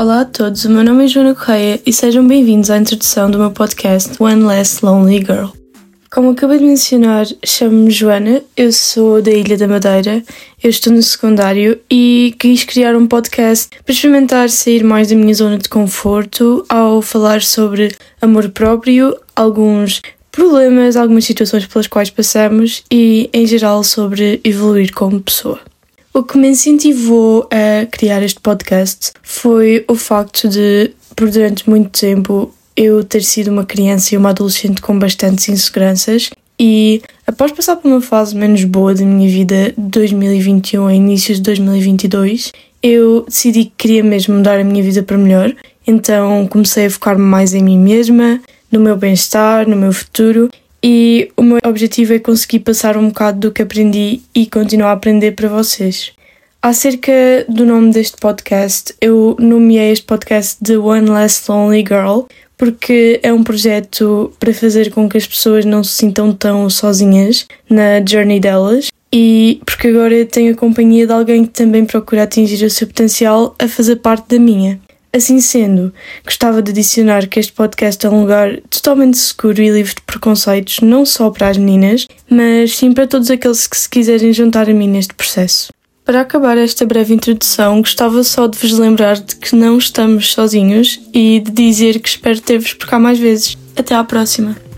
Olá a todos, o meu nome é Joana Correia e sejam bem-vindos à introdução do meu podcast One Less Lonely Girl. Como acabei de mencionar, chamo-me Joana, eu sou da Ilha da Madeira, eu estou no secundário e quis criar um podcast para experimentar sair mais da minha zona de conforto ao falar sobre amor próprio, alguns problemas, algumas situações pelas quais passamos e, em geral, sobre evoluir como pessoa. O que me incentivou a criar este podcast foi o facto de, por durante muito tempo, eu ter sido uma criança e uma adolescente com bastantes inseguranças. E após passar por uma fase menos boa da minha vida de 2021 a inícios de 2022, eu decidi que queria mesmo mudar a minha vida para melhor, então comecei a focar-me mais em mim mesma, no meu bem-estar, no meu futuro e o meu objetivo é conseguir passar um bocado do que aprendi e continuar a aprender para vocês. Acerca do nome deste podcast, eu nomeei este podcast de One Less Lonely Girl porque é um projeto para fazer com que as pessoas não se sintam tão sozinhas na journey delas e porque agora tenho a companhia de alguém que também procura atingir o seu potencial a fazer parte da minha. Assim sendo, gostava de adicionar que este podcast é um lugar totalmente seguro e livre de preconceitos, não só para as meninas, mas sim para todos aqueles que se quiserem juntar a mim neste processo. Para acabar esta breve introdução, gostava só de vos lembrar de que não estamos sozinhos e de dizer que espero ter-vos por cá mais vezes. Até à próxima!